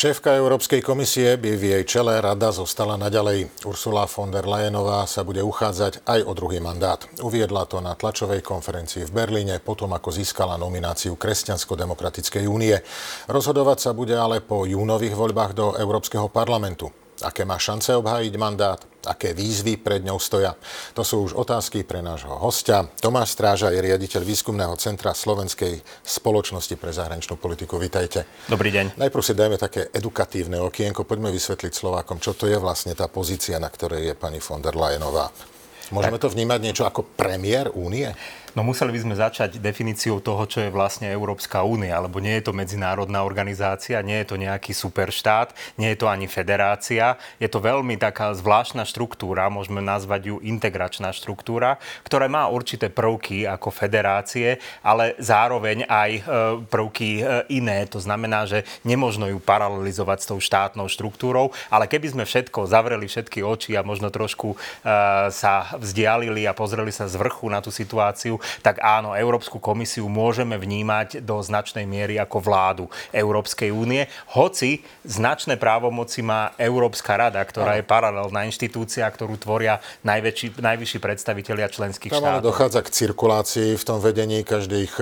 Šéfka Európskej komisie by v jej čele rada zostala naďalej. Ursula von der Leyenová sa bude uchádzať aj o druhý mandát. Uviedla to na tlačovej konferencii v Berlíne potom, ako získala nomináciu Kresťansko-demokratickej únie. Rozhodovať sa bude ale po júnových voľbách do Európskeho parlamentu aké má šance obhájiť mandát, aké výzvy pred ňou stoja. To sú už otázky pre nášho hostia. Tomáš Stráža je riaditeľ výskumného centra Slovenskej spoločnosti pre zahraničnú politiku. Vítajte. Dobrý deň. Najprv si dajme také edukatívne okienko. Poďme vysvetliť Slovákom, čo to je vlastne tá pozícia, na ktorej je pani von der Leyenová. Môžeme to vnímať niečo ako premiér únie? No museli by sme začať definíciou toho, čo je vlastne Európska únia, lebo nie je to medzinárodná organizácia, nie je to nejaký superštát, nie je to ani federácia. Je to veľmi taká zvláštna štruktúra, môžeme nazvať ju integračná štruktúra, ktorá má určité prvky ako federácie, ale zároveň aj e, prvky e, iné. To znamená, že nemožno ju paralelizovať s tou štátnou štruktúrou, ale keby sme všetko zavreli všetky oči a možno trošku e, sa vzdialili a pozreli sa z vrchu na tú situáciu, tak áno, Európsku komisiu môžeme vnímať do značnej miery ako vládu Európskej únie, hoci značné právomoci má Európska rada, ktorá je paralelná inštitúcia, ktorú tvoria najväčší, najvyšší predstavitelia členských tam štátov. dochádza k cirkulácii v tom vedení, každých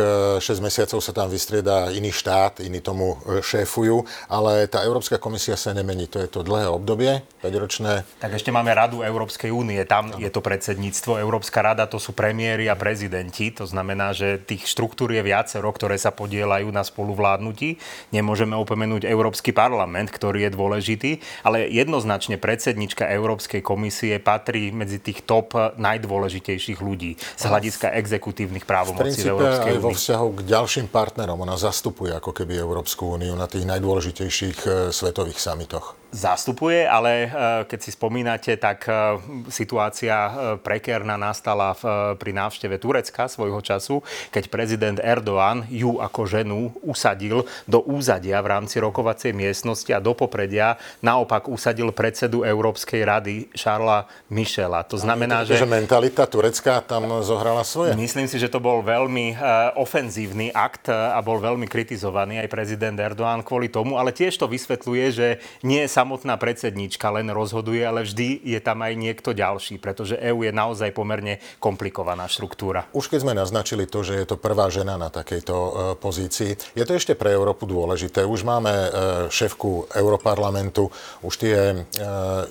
6 e, mesiacov sa tam vystrieda iný štát, iní tomu e, šéfujú, ale tá Európska komisia sa nemení, to je to dlhé obdobie, 5-ročné. Tak ešte máme Radu Európskej únie, tam ano. je to predsedníctvo, Európska rada to sú premiéry a prezidenti parlamentí, to znamená, že tých štruktúr je viacero, ktoré sa podielajú na spoluvládnutí. Nemôžeme opomenúť Európsky parlament, ktorý je dôležitý, ale jednoznačne predsednička Európskej komisie patrí medzi tých top najdôležitejších ľudí z hľadiska exekutívnych právomocí v, v Európskej aj vo vzťahu k ďalším partnerom. Ona zastupuje ako keby Európsku úniu na tých najdôležitejších eh, svetových samitoch zastupuje, ale eh, keď si spomínate, tak eh, situácia eh, prekérna nastala pri návšteve Turecka svojho času, keď prezident Erdoğan ju ako ženu usadil do úzadia v rámci rokovacej miestnosti a do popredia naopak usadil predsedu Európskej rady Šarla Michela. To znamená, že... že mentalita turecká tam zohrala svoje. Myslím si, že to bol veľmi ofenzívny akt a bol veľmi kritizovaný aj prezident Erdoğan kvôli tomu, ale tiež to vysvetľuje, že nie samotná predsedníčka len rozhoduje, ale vždy je tam aj niekto ďalší, pretože EÚ je naozaj pomerne komplikovaná štruktúra. Už keď sme naznačili to, že je to prvá žena na takejto e, pozícii, je to ešte pre Európu dôležité. Už máme e, šéfku Europarlamentu, už tie e,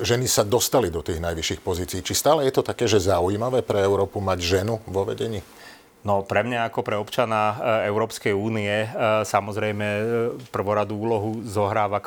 ženy sa dostali do tých najvyšších pozícií. Či stále je to také, že zaujímavé pre Európu mať ženu vo vedení? No pre mňa ako pre občana e, Európskej únie e, samozrejme e, prvoradú úlohu zohráva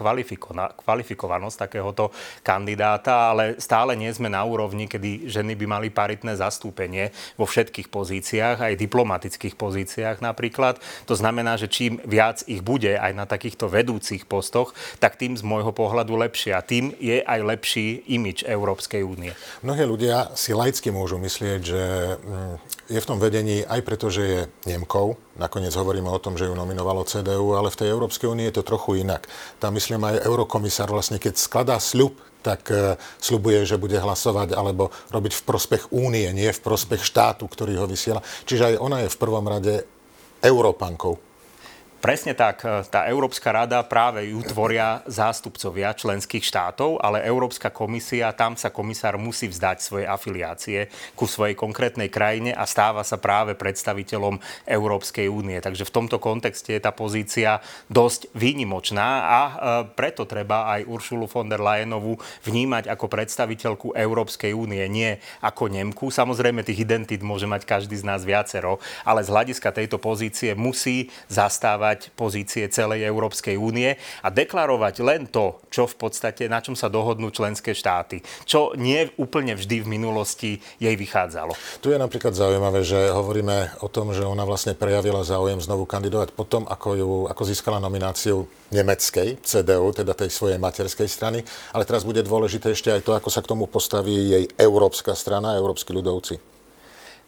kvalifikovanosť takéhoto kandidáta, ale stále nie sme na úrovni, kedy ženy by mali paritné zastúpenie vo všetkých pozíciách, aj diplomatických pozíciách napríklad. To znamená, že čím viac ich bude aj na takýchto vedúcich postoch, tak tým z môjho pohľadu lepšie. A tým je aj lepší imič Európskej únie. Mnohí ľudia si laicky môžu myslieť, že mm, je v tom vedení aj preto, že je Nemkou. Nakoniec hovoríme o tom, že ju nominovalo CDU, ale v tej Európskej únii je to trochu inak. Tam myslím aj eurokomisár vlastne, keď skladá sľub, tak uh, sľubuje, že bude hlasovať alebo robiť v prospech únie, nie v prospech štátu, ktorý ho vysiela. Čiže aj ona je v prvom rade Európankou. Presne tak. Tá Európska rada práve ju tvoria zástupcovia členských štátov, ale Európska komisia, tam sa komisár musí vzdať svoje afiliácie ku svojej konkrétnej krajine a stáva sa práve predstaviteľom Európskej únie. Takže v tomto kontexte je tá pozícia dosť výnimočná a e, preto treba aj Uršulu von der Leyenovú vnímať ako predstaviteľku Európskej únie, nie ako Nemku. Samozrejme, tých identít môže mať každý z nás viacero, ale z hľadiska tejto pozície musí zastávať deklarovať pozície celej Európskej únie a deklarovať len to, čo v podstate, na čom sa dohodnú členské štáty, čo nie úplne vždy v minulosti jej vychádzalo. Tu je napríklad zaujímavé, že hovoríme o tom, že ona vlastne prejavila záujem znovu kandidovať potom, ako, ju, ako získala nomináciu nemeckej CDU, teda tej svojej materskej strany, ale teraz bude dôležité ešte aj to, ako sa k tomu postaví jej európska strana, európsky ľudovci.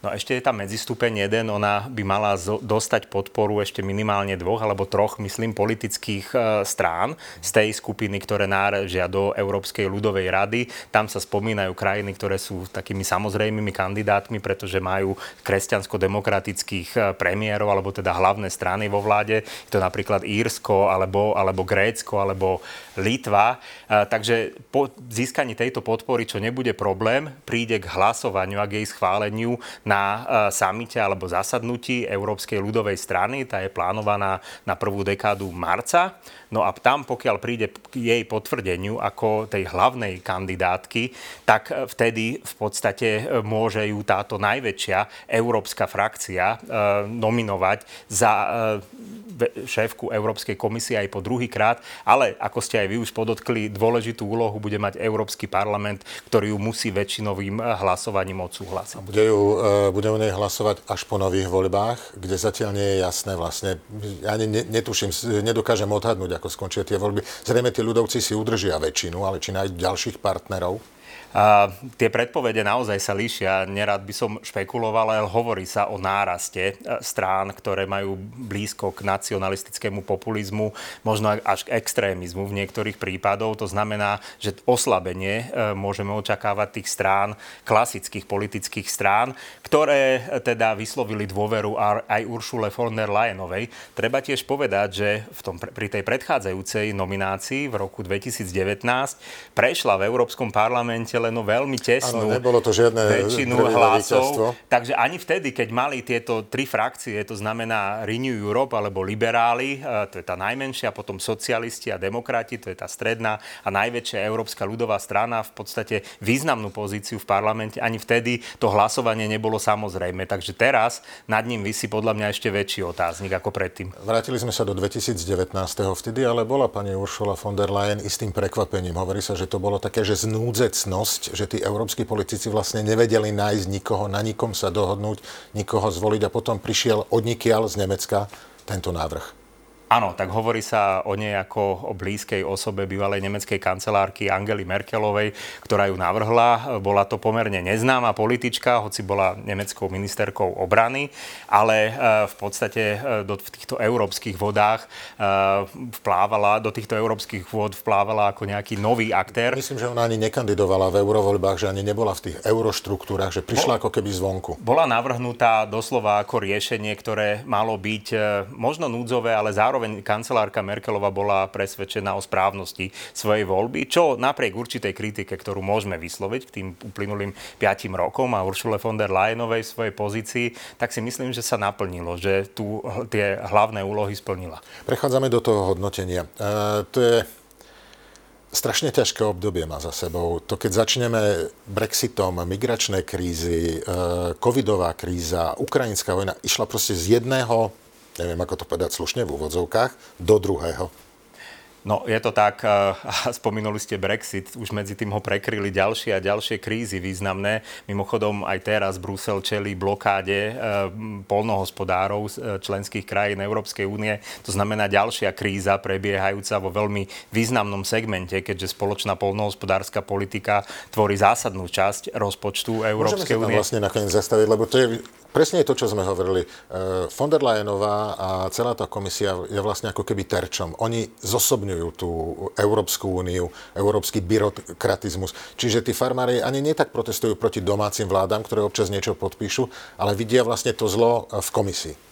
No ešte je tam medzistupeň jeden, ona by mala dostať podporu ešte minimálne dvoch alebo troch, myslím, politických e, strán z tej skupiny, ktoré náležia do Európskej ľudovej rady. Tam sa spomínajú krajiny, ktoré sú takými samozrejmými kandidátmi, pretože majú kresťansko-demokratických e, premiérov, alebo teda hlavné strany vo vláde. Je to napríklad Írsko, alebo, alebo Grécko, alebo Litva. E, takže po získaní tejto podpory, čo nebude problém, príde k hlasovaniu a k jej schváleniu na e, samite alebo zasadnutí Európskej ľudovej strany. Tá je plánovaná na prvú dekádu marca. No a tam, pokiaľ príde k jej potvrdeniu ako tej hlavnej kandidátky, tak e, vtedy v podstate e, môže ju táto najväčšia európska frakcia nominovať za šéfku Európskej komisie aj po druhý krát, ale ako ste aj vy už podotkli, dôležitú úlohu bude mať Európsky parlament, ktorý ju musí väčšinovým hlasovaním odsúhlasiť. Bude, ju, e, bude u nej hlasovať až po nových voľbách, kde zatiaľ nie je jasné vlastne. Ja netuším, nedokážem odhadnúť, ako skončia tie voľby. Zrejme tí ľudovci si udržia väčšinu, ale či nájdu ďalších partnerov? A tie predpovede naozaj sa líšia. Nerad by som špekuloval, ale hovorí sa o náraste e, strán, ktoré majú blízko k nacionalistickému populizmu, možno až k extrémizmu v niektorých prípadoch. To znamená, že oslabenie e, môžeme očakávať tých strán, klasických politických strán, ktoré e, teda vyslovili dôveru aj Uršule von der Leyenovej. Treba tiež povedať, že v tom, pri tej predchádzajúcej nominácii v roku 2019 prešla v Európskom parlamente len veľmi tesnú ano, nebolo to žiadne väčšinu hlasov. Takže ani vtedy, keď mali tieto tri frakcie, to znamená Renew Europe alebo liberáli, e, to je tá najmenšia, potom socialisti a demokrati, to je tá stredná a najväčšia Európska ľudová strana, v podstate významnú pozíciu v parlamente, ani vtedy to hlasovanie nebolo samozrejme. Takže teraz nad ním vysí podľa mňa ešte väčší otáznik ako predtým. Vrátili sme sa do 2019. vtedy, ale bola pani Ursula von der Leyen istým prekvapením. Hovorí sa, že to bolo také, že znúdzecnosť dosť, že tí európsky politici vlastne nevedeli nájsť nikoho, na nikom sa dohodnúť, nikoho zvoliť a potom prišiel odnikiaľ z Nemecka tento návrh. Áno, tak hovorí sa o nej ako o blízkej osobe bývalej nemeckej kancelárky Angely Merkelovej, ktorá ju navrhla. Bola to pomerne neznáma politička, hoci bola nemeckou ministerkou obrany, ale e, v podstate e, do týchto európskych vodách e, vplávala, do týchto európskych vôd vplávala ako nejaký nový aktér. Myslím, že ona ani nekandidovala v eurovoľbách, že ani nebola v tých euroštruktúrach, že prišla ako keby zvonku. Bola navrhnutá doslova ako riešenie, ktoré malo byť možno núdzové, ale zároveň zároveň kancelárka Merkelova bola presvedčená o správnosti svojej voľby, čo napriek určitej kritike, ktorú môžeme vysloviť k tým uplynulým 5 rokom a Uršule von der Leyenovej svojej pozícii, tak si myslím, že sa naplnilo, že tu tie hlavné úlohy splnila. Prechádzame do toho hodnotenia. E, to je strašne ťažké obdobie má za sebou. To keď začneme Brexitom, migračné krízy, e, covidová kríza, ukrajinská vojna, išla proste z jedného neviem ako to povedať slušne v úvodzovkách, do druhého. No, je to tak, spomínali ste Brexit, už medzi tým ho prekryli ďalšie a ďalšie krízy významné. Mimochodom, aj teraz Brusel čelí blokáde e, polnohospodárov z e, členských krajín Európskej únie. To znamená ďalšia kríza prebiehajúca vo veľmi významnom segmente, keďže spoločná polnohospodárska politika tvorí zásadnú časť rozpočtu Európskej únie. Môžeme sa tam vlastne nakoniec zastaviť, lebo to je presne je to, čo sme hovorili. Von der Leyenová a celá tá komisia je vlastne ako keby terčom. Oni zosobňujú tú Európsku úniu, európsky byrokratizmus. Čiže tí farmári ani nie tak protestujú proti domácim vládam, ktoré občas niečo podpíšu, ale vidia vlastne to zlo v komisii.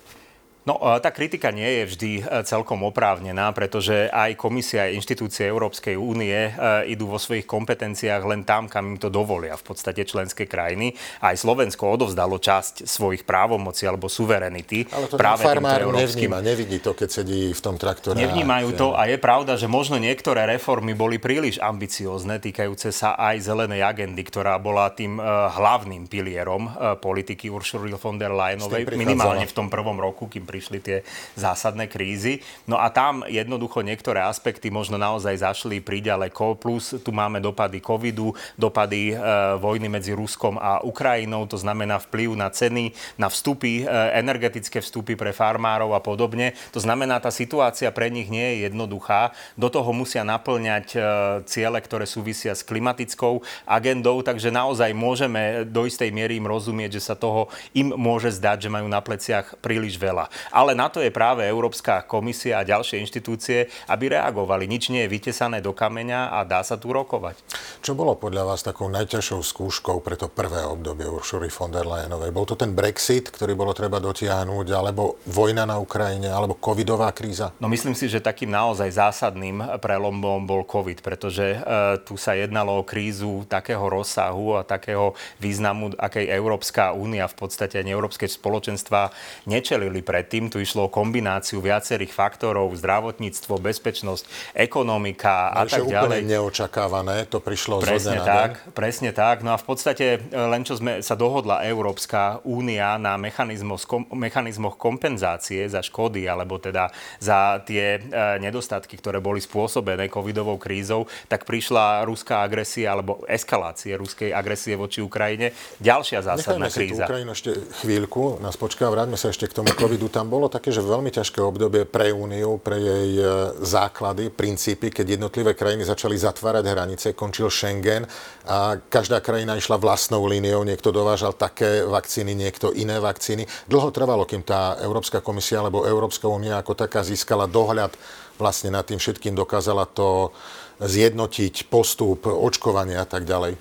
No, tá kritika nie je vždy e, celkom oprávnená, pretože aj komisia, aj inštitúcie Európskej únie e, idú vo svojich kompetenciách len tam, kam im to dovolia v podstate členské krajiny. Aj Slovensko odovzdalo časť svojich právomocí alebo suverenity. Ale to práve farmár európskym... nevníma, nevidí to, keď sedí v tom traktore. Nevnímajú to a je pravda, že možno niektoré reformy boli príliš ambiciózne, týkajúce sa aj zelenej agendy, ktorá bola tým e, hlavným pilierom politiky Uršuly von der Leyenovej, minimálne v tom prvom roku, kým prišli tie zásadné krízy. No a tam jednoducho niektoré aspekty možno naozaj zašli príďaleko, plus tu máme dopady covidu, dopady e, vojny medzi Ruskom a Ukrajinou, to znamená vplyv na ceny, na vstupy, e, energetické vstupy pre farmárov a podobne. To znamená, tá situácia pre nich nie je jednoduchá. Do toho musia naplňať e, ciele, ktoré súvisia s klimatickou agendou, takže naozaj môžeme do istej miery im rozumieť, že sa toho im môže zdať, že majú na pleciach príliš veľa. Ale na to je práve Európska komisia a ďalšie inštitúcie, aby reagovali. Nič nie je vytesané do kameňa a dá sa tu rokovať. Čo bolo podľa vás takou najťažšou skúškou pre to prvé obdobie Uršury von der Leyenovej? Bol to ten Brexit, ktorý bolo treba dotiahnuť, alebo vojna na Ukrajine, alebo covidová kríza? No myslím si, že takým naozaj zásadným prelomom bol COVID, pretože e, tu sa jednalo o krízu takého rozsahu a takého významu, akej Európska únia v podstate ani Európske spoločenstva nečelili predtým. Tu išlo o kombináciu viacerých faktorov, zdravotníctvo, bezpečnosť, ekonomika a tak ďalej. úplne neočakávané, to prišlo presne z tak, deň. Presne tak. No a v podstate e, len čo sme sa dohodla Európska únia na mechanizmoch, mechanizmoch kompenzácie za škody alebo teda za tie e, nedostatky, ktoré boli spôsobené covidovou krízou, tak prišla ruská agresia alebo eskalácie ruskej agresie voči Ukrajine. Ďalšia zásadná Nechajme kríza. Si tú Ukrajinu ešte chvíľku, nás počká, vráťme sa ešte k tomu covidu. Tam bolo také, že veľmi ťažké obdobie pre Úniu, pre jej e, základy, princípy, keď jednotlivé krajiny začali zatvárať hranice, končil Schengen a každá krajina išla vlastnou líniou, niekto dovážal také vakcíny, niekto iné vakcíny. Dlho trvalo, kým tá Európska komisia alebo Európska únia ako taká získala dohľad vlastne nad tým všetkým, dokázala to zjednotiť, postup, očkovania a tak ďalej.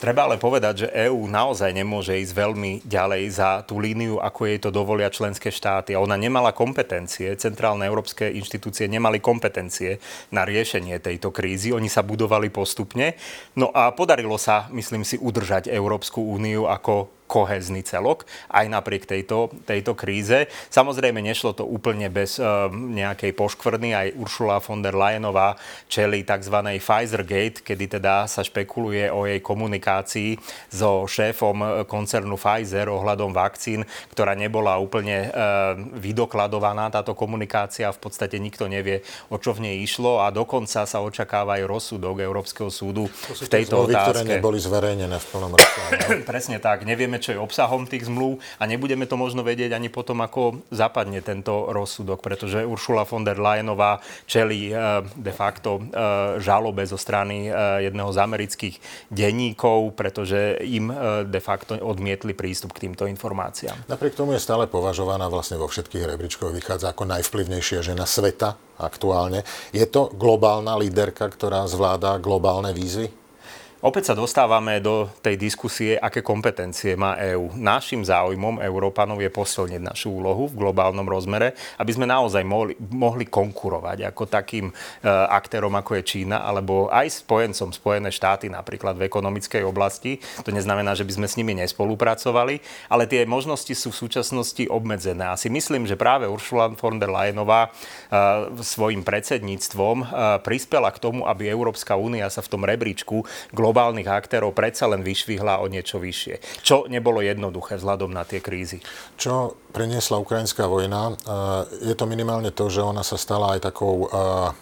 Treba ale povedať, že EÚ naozaj nemôže ísť veľmi ďalej za tú líniu, ako jej to dovolia členské štáty. Ona nemala kompetencie, centrálne európske inštitúcie nemali kompetencie na riešenie tejto krízy. Oni sa budovali postupne. No a podarilo sa, myslím si, udržať Európsku úniu ako kohezný celok, aj napriek tejto, tejto kríze. Samozrejme, nešlo to úplne bez uh, nejakej poškvrny. Aj Uršula von der Leyenová čeli tzv. Pfizer Gate, kedy teda sa špekuluje o jej komunikácii so šéfom eh, koncernu Pfizer ohľadom vakcín, ktorá nebola úplne uh, vydokladovaná táto komunikácia. V podstate nikto nevie, o čo v nej išlo a dokonca sa očakáva aj rozsudok Európskeho súdu v tejto zmluvy, otázke. ktoré neboli zverejnené v plnom rozsahu. Presne tak. Nevieme, čo je obsahom tých zmluv a nebudeme to možno vedieť ani potom, ako zapadne tento rozsudok, pretože Uršula von der Leyenová čeli eh, de facto eh, žalobe zo strany eh, jedného z amerických denníkov, pretože im de facto odmietli prístup k týmto informáciám. Napriek tomu je stále považovaná vlastne vo všetkých rebríčkoch, vychádza ako najvplyvnejšia žena sveta aktuálne. Je to globálna líderka, ktorá zvláda globálne výzvy? Opäť sa dostávame do tej diskusie, aké kompetencie má EÚ. Našim záujmom Európanov je posilniť našu úlohu v globálnom rozmere, aby sme naozaj mohli, mohli konkurovať ako takým e, aktérom, ako je Čína, alebo aj spojencom Spojené štáty napríklad v ekonomickej oblasti. To neznamená, že by sme s nimi nespolupracovali, ale tie možnosti sú v súčasnosti obmedzené. A si myslím, že práve Ursula von der Leyenová e, svojim predsedníctvom e, prispela k tomu, aby Európska únia sa v tom rebríčku globálnych aktérov predsa len vyšvihla o niečo vyššie. Čo nebolo jednoduché vzhľadom na tie krízy. Čo priniesla ukrajinská vojna, eh, je to minimálne to, že ona sa stala aj takou eh,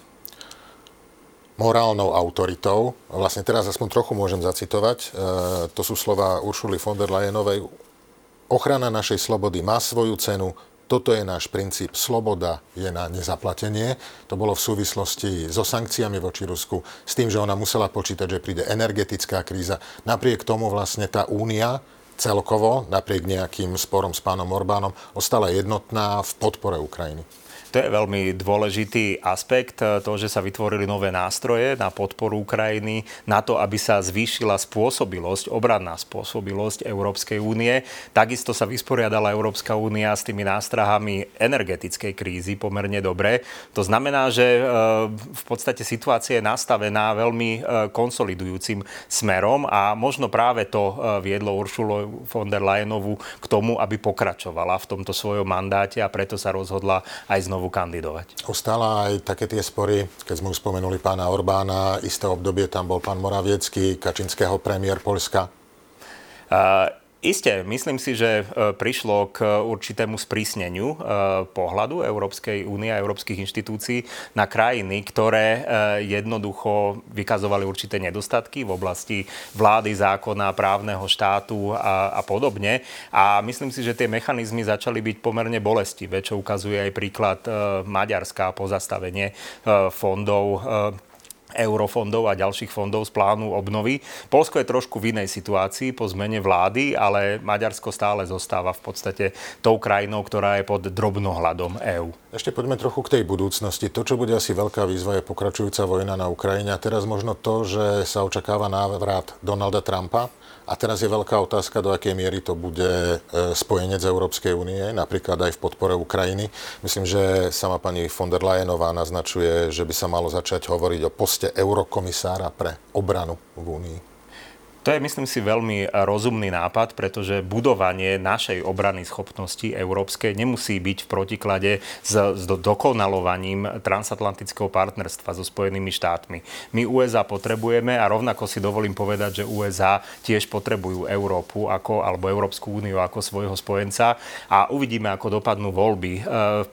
morálnou autoritou. Vlastne teraz aspoň trochu môžem zacitovať. Eh, to sú slova Uršuly von der Leyenovej. Ochrana našej slobody má svoju cenu, toto je náš princíp. Sloboda je na nezaplatenie. To bolo v súvislosti so sankciami voči Rusku, s tým, že ona musela počítať, že príde energetická kríza. Napriek tomu vlastne tá únia celkovo, napriek nejakým sporom s pánom Orbánom, ostala jednotná v podpore Ukrajiny. To je veľmi dôležitý aspekt, eh, to, že sa vytvorili nové nástroje na podporu Ukrajiny, na to, aby sa zvýšila spôsobilosť, obranná spôsobilosť Európskej únie. Takisto sa vysporiadala Európska únia s tými nástrahami energetickej krízy pomerne dobre. To znamená, že eh, v podstate situácia je nastavená veľmi eh, konsolidujúcim smerom a možno práve to viedlo Uršulu von der Leyenovu k tomu, aby pokračovala v tomto svojom mandáte a preto sa rozhodla aj znovu znovu kandidovať. Ostala aj také tie spory, keď sme už spomenuli pána Orbána, isté obdobie tam bol pán Moraviecký, Kačinského premiér Polska. Uh, Isté, myslím si, že e, prišlo k určitému sprísneniu e, pohľadu Európskej únie a európskych inštitúcií na krajiny, ktoré e, jednoducho vykazovali určité nedostatky v oblasti vlády, zákona, právneho štátu a, a podobne. A myslím si, že tie mechanizmy začali byť pomerne bolestivé, čo ukazuje aj príklad Maďarska, pozastavenie fondov eurofondov a ďalších fondov z plánu obnovy. Polsko je trošku v inej situácii po zmene vlády, ale Maďarsko stále zostáva v podstate tou krajinou, ktorá je pod drobnohľadom EÚ. Ešte poďme trochu k tej budúcnosti. To, čo bude asi veľká výzva, je pokračujúca vojna na Ukrajine. A teraz možno to, že sa očakáva návrat Donalda Trumpa a teraz je veľká otázka, do akej miery to bude e, spojenec Európskej únie, napríklad aj v podpore Ukrajiny. Myslím, že sama pani von der Leyenová naznačuje, že by sa malo začať hovoriť o poste eurokomisára pre obranu v Únii. To je, myslím si, veľmi rozumný nápad, pretože budovanie našej obrany schopnosti európskej nemusí byť v protiklade s, s dokonalovaním transatlantického partnerstva so Spojenými štátmi. My USA potrebujeme a rovnako si dovolím povedať, že USA tiež potrebujú Európu ako, alebo Európsku úniu ako svojho spojenca a uvidíme, ako dopadnú voľby e,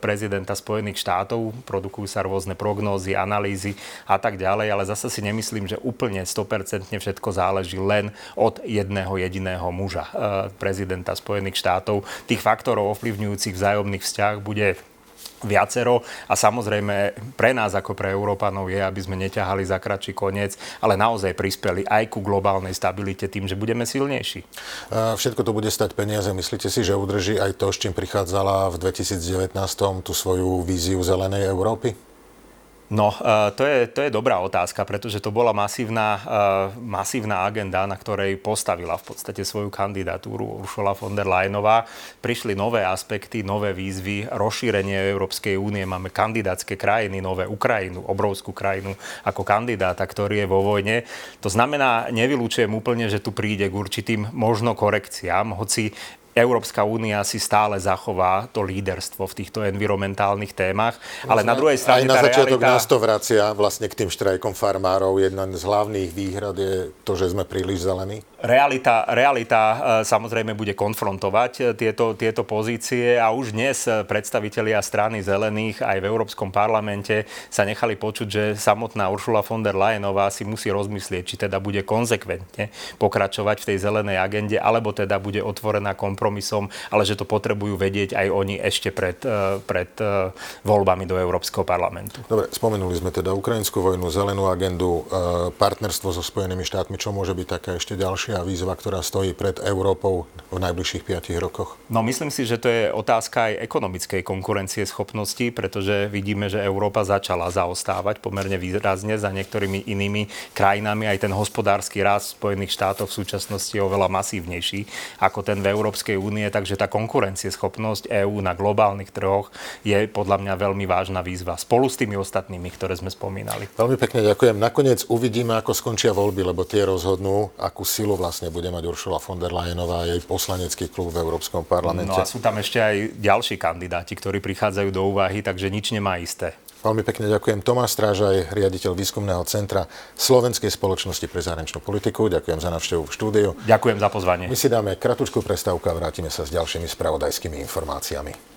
prezidenta Spojených štátov. Produkujú sa rôzne prognózy, analýzy a tak ďalej, ale zase si nemyslím, že úplne 100% všetko záleží len len od jedného jediného muža, eh, prezidenta Spojených štátov. Tých faktorov ovplyvňujúcich vzájomných vzťah bude viacero a samozrejme pre nás ako pre Európanov je, aby sme neťahali za kratší koniec, ale naozaj prispeli aj ku globálnej stabilite tým, že budeme silnejší. Všetko to bude stať peniaze. Myslíte si, že udrží aj to, s čím prichádzala v 2019 tú svoju víziu zelenej Európy? No, e, to je, to je dobrá otázka, pretože to bola masívna, e, masívna agenda, na ktorej postavila v podstate svoju kandidatúru Ursula von der Leyenová. Prišli nové aspekty, nové výzvy, rozšírenie Európskej únie, máme kandidátske krajiny, nové Ukrajinu, obrovskú krajinu ako kandidáta, ktorý je vo vojne. To znamená, nevylúčujem úplne, že tu príde k určitým možno korekciám, hoci Európska únia si stále zachová to líderstvo v týchto environmentálnych témach, ale na druhej strane Aj na začiatok realita... nás to vracia vlastne k tým štrajkom farmárov. Jedna z hlavných výhrad je to, že sme príliš zelení. Realita, realita e, samozrejme bude konfrontovať e, tieto, tieto pozície a už dnes predstavitelia strany zelených aj v Európskom parlamente sa nechali počuť, že samotná Ursula von der Leyenová si musí rozmyslieť, či teda bude konzekventne pokračovať v tej zelenej agende, alebo teda bude otvorená kompromisom, ale že to potrebujú vedieť aj oni ešte pred, e, pred voľbami do Európskeho parlamentu. Dobre, spomenuli sme teda ukrajinskú vojnu, zelenú agendu, partnerstvo so Spojenými štátmi. Čo môže byť taká ešte ďalšia ďalšia výzva, ktorá stojí pred Európou v najbližších 5 rokoch? No myslím si, že to je otázka aj ekonomickej konkurencie schopnosti, pretože vidíme, že Európa začala zaostávať pomerne výrazne za niektorými inými krajinami. Aj ten hospodársky rast Spojených štátov v súčasnosti je oveľa masívnejší ako ten v Európskej únie, takže tá konkurencieschopnosť EÚ na globálnych trhoch je podľa mňa veľmi vážna výzva spolu s tými ostatnými, ktoré sme spomínali. Veľmi pekne ďakujem. Nakoniec uvidíme, ako skončia voľby, lebo tie rozhodnú, akú silu vlastne bude mať Uršula von der Leyenová a jej poslanecký klub v Európskom parlamente. No a sú tam ešte aj ďalší kandidáti, ktorí prichádzajú do úvahy, takže nič nemá isté. Veľmi pekne ďakujem. Tomáš Strážaj, riaditeľ výskumného centra Slovenskej spoločnosti pre zahraničnú politiku. Ďakujem za návštevu v štúdiu. Ďakujem za pozvanie. My si dáme kratučku prestávku a vrátime sa s ďalšími spravodajskými informáciami.